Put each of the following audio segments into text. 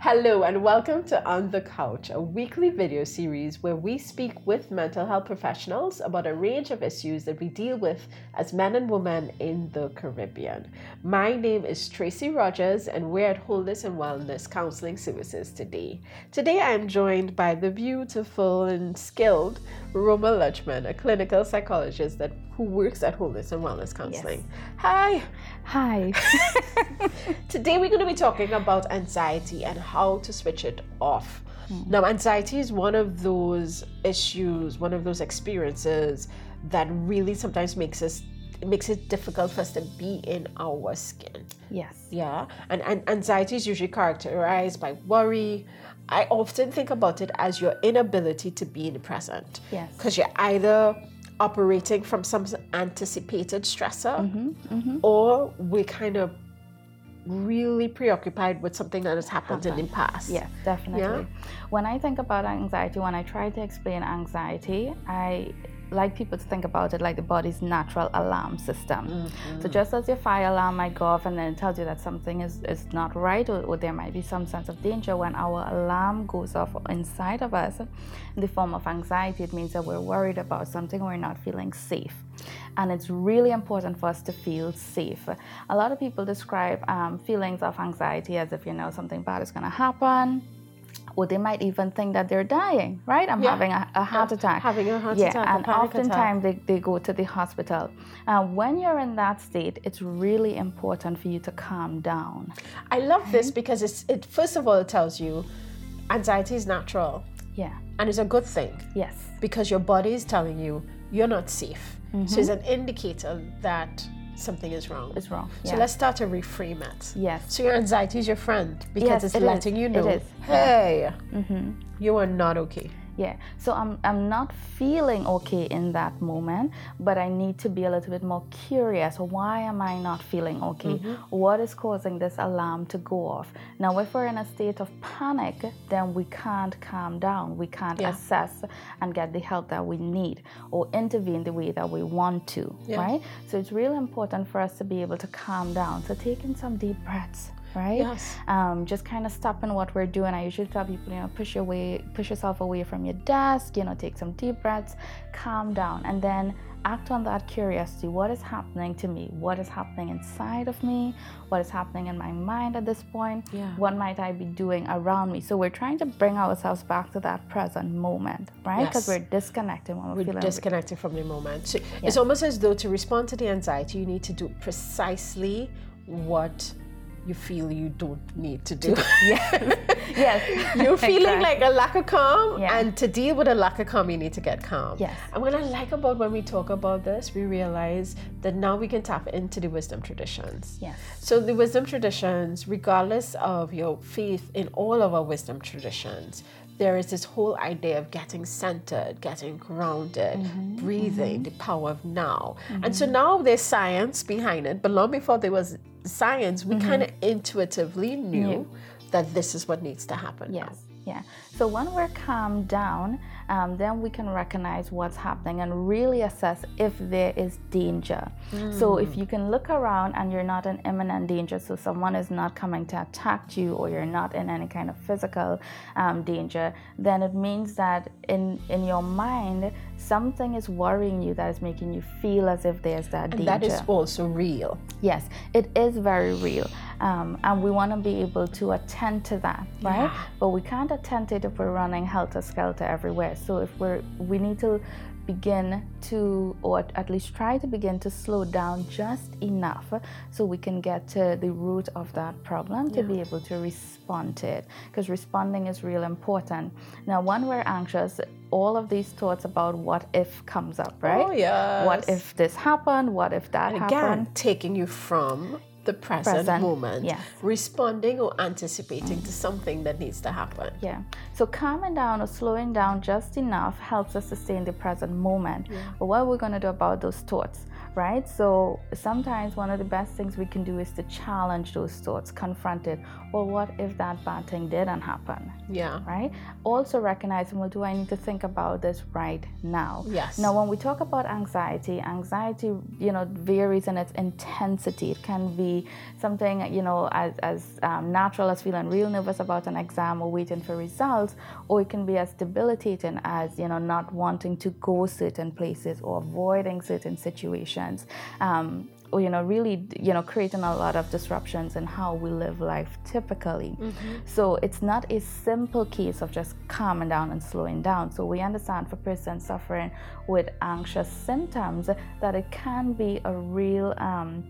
Hello, and welcome to On the Couch, a weekly video series where we speak with mental health professionals about a range of issues that we deal with as men and women in the Caribbean. My name is Tracy Rogers, and we're at Wholeness and Wellness Counseling Services today. Today, I am joined by the beautiful and skilled Roma Lutchman, a clinical psychologist that who works at Wholeness and Wellness Counseling. Yes. Hi. Hi. Today we're going to be talking about anxiety and how to switch it off. Hmm. Now, anxiety is one of those issues, one of those experiences that really sometimes makes us it makes it difficult for us to be in our skin. yes. Yeah, and, and anxiety is usually characterized by worry. I often think about it as your inability to be in the present. Yes. Because you're either operating from some anticipated stressor mm-hmm. Mm-hmm. or we're kind of really preoccupied with something that has happened in the past. Yes, definitely. Yeah? When I think about anxiety, when I try to explain anxiety, I like people to think about it like the body's natural alarm system. So just as your fire alarm might go off and then it tells you that something is, is not right or, or there might be some sense of danger, when our alarm goes off inside of us in the form of anxiety, it means that we're worried about something, we're not feeling safe. And it's really important for us to feel safe. A lot of people describe um, feelings of anxiety as if you know something bad is going to happen, or they might even think that they're dying, right? I'm Yeah. having a, a heart attack. having a heart yeah, attack, and attack. oftentimes they, they go to the hospital. Uh, when you're in that state, it's really important for you to calm down. I love this because it's it first of all it tells you anxiety is natural Yeah, and it's a good thing yes, because your body is telling you you're not safe. Mm-hmm. So it's an indicator that something is wrong. it's wrong. So let's start to reframe it. Yes. So your anxiety is your friend because Yes, it's it is. letting you It know, is. hey, mm-hmm. you are not okay. Yeah, so I'm, I'm not feeling okay in that moment, but I need to be a little bit more curious. Why am I not feeling okay? Mm-hmm. What is causing this alarm to go off? Now, if we're in a state of panic, then we can't calm down. We can't Yeah. assess and get the help that we need or intervene the way that we want to, Yeah. right? So it's really important for us to be able to calm down. So taking some deep breaths. Right? Yes. um, just kind of stopping what we're doing. I usually tell people, you know, push your way, push yourself away from your desk. You know, take some deep breaths, calm down, and then act on that curiosity. What is happening to me? What is happening inside of me? What is happening in my mind at this point? Yeah. What might I be doing around me? So we're trying to bring ourselves back to that present moment, right? Because Yes. we're disconnected when we're, We're disconnected from the moment. So It's almost as though to respond to the anxiety, you need to do precisely what you feel you don't need to do. yes, yes. You're feeling Exactly. like a lack of calm, Yeah. and to deal with a lack of calm, you need to get calm. Yes. And what I like about when we talk about this, we realize that now we can tap into the wisdom traditions. Yes. So the wisdom traditions, regardless of your faith in all of our wisdom traditions, there is this whole idea of getting centered, getting grounded, mm-hmm. breathing, mm-hmm. the power of now. And so mm-hmm. now there's science behind it, but long before there was science, we mm-hmm. kind of intuitively knew that this is what needs to happen. now. Yes, yeah. So when we're calmed down, um, then we can recognize what's happening and really assess if there is danger. So if you can look around and you're not in imminent danger, so someone is not coming to attack you or you're not in any kind of physical um, danger, then it means that in in your mind something is worrying you that is making you feel as if there's that And danger. that is also real. Yes, it is very real. Um, and we want to be able to attend to that, right? But we can't attend to it if we're running helter skelter everywhere. So if we're, we need to begin to, or at least try to begin to slow down just enough so we can get to the root of that problem to be able to respond to it. Because responding is real important. Now, when we're anxious, all of these thoughts about what if comes up, right? Oh, yeah. What if this happened? What if that Again, happened? Again, taking you from the present, Present, moment, yes. responding or anticipating to something that needs to happen. Yeah. So calming down or slowing down just enough helps us to stay in the present moment. But what are we're going to do about those thoughts, right? So sometimes one of the best things we can do is to challenge those thoughts, confront it. Well, what if that bad thing didn't happen? Yeah. Right? Also recognizing, well, do I need to think about this right now? Yes. Now, when we talk about anxiety, anxiety, you know, varies in its intensity. It can be something, you know, as, as um, natural as feeling real nervous about an exam or waiting for results, or it can be as debilitating as, you know, not wanting to go certain places or avoiding certain situations. Um, or, you know, really, you know, creating a lot of disruptions in how we live life typically. Mm-hmm. So it's not a simple case of just calming down and slowing down. So we understand for persons suffering with anxious symptoms that it can be a real um,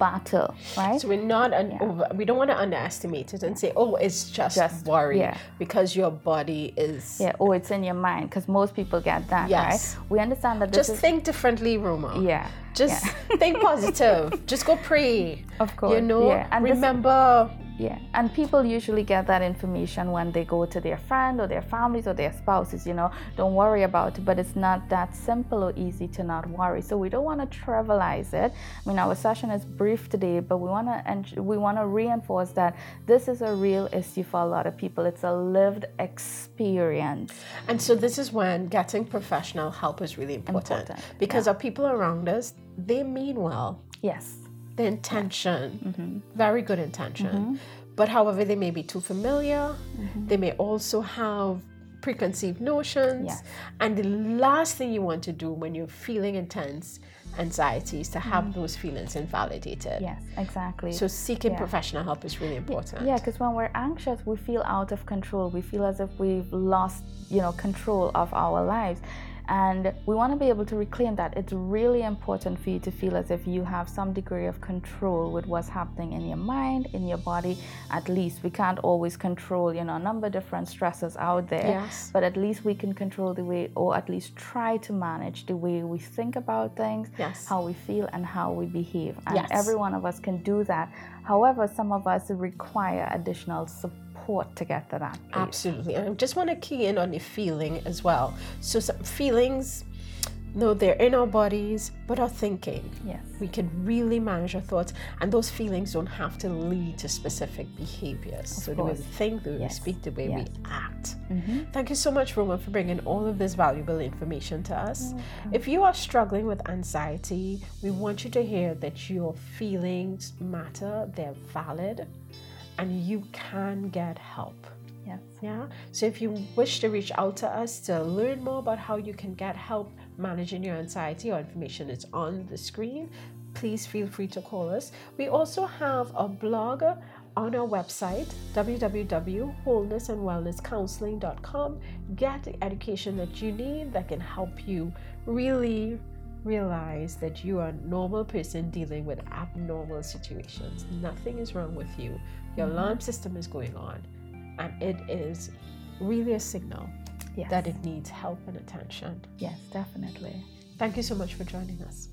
battle, right? So we're not un- yeah. over, we don't want to underestimate it and say, oh, it's just, just worry yeah. because your body is yeah, oh, it's in your mind because most people get that, yes. right? We understand that. just is... think differently, Roma. Yeah. Just yeah. think positive. just go pray. Of course. You know, yeah. and remember yeah, and people usually get that information when they go to their friend or their families or their spouses, you know, don't worry about it, but it's not that simple or easy to not worry. So we don't want to trivialize it. I mean, our session is brief today, but we want to we want to reinforce that this is a real issue for a lot of people. It's a lived experience. And so this is when getting professional help is really important, important. because yeah. our people around us, they mean well. Yes the intention, mm-hmm. very good intention. Mm-hmm. But however, they may be too familiar. Mm-hmm. They may also have preconceived notions. Yes. And the last thing you want to do when you're feeling intense anxiety is to have mm. those feelings invalidated. Yes, exactly. So seeking yeah. professional help is really important. Yeah, because when we're anxious, we feel out of control. We feel as if we've lost, you know, control of our lives. And we want to be able to reclaim that. It's really important for you to feel as if you have some degree of control with what's happening in your mind, in your body. At least we can't always control, you know, a number of different stresses out there. Yes. But at least we can control the way, or at least try to manage the way we think about things, yes. how we feel, and how we behave. And yes. every one of us can do that. However, some of us require additional support support to get to that. Place. Absolutely. And I just want to key in on the feeling as well. So some feelings no, they're in our bodies, but our thinking. Yes. We can really manage our thoughts, and those feelings don't have to lead to specific behaviors. Of so course. the way we think, the way yes. we speak, the way yes. we act. Mm-hmm. Thank you so much, Roman, for bringing all of this valuable information to us. If you are struggling with anxiety, we want you to hear that your feelings matter, they're valid and you can get help. Yes. Yeah. So if you wish to reach out to us to learn more about how you can get help managing your anxiety, our information is on the screen. Please feel free to call us. We also have a blog on our website www.wholenessandwellnesscounseling.com. Get the education that you need that can help you really realize that you are a normal person dealing with abnormal situations. Nothing is wrong with you. Your mm-hmm. alarm system is going on, and it is really a signal yes. that it needs help and attention. Yes, definitely. Thank you so much for joining us.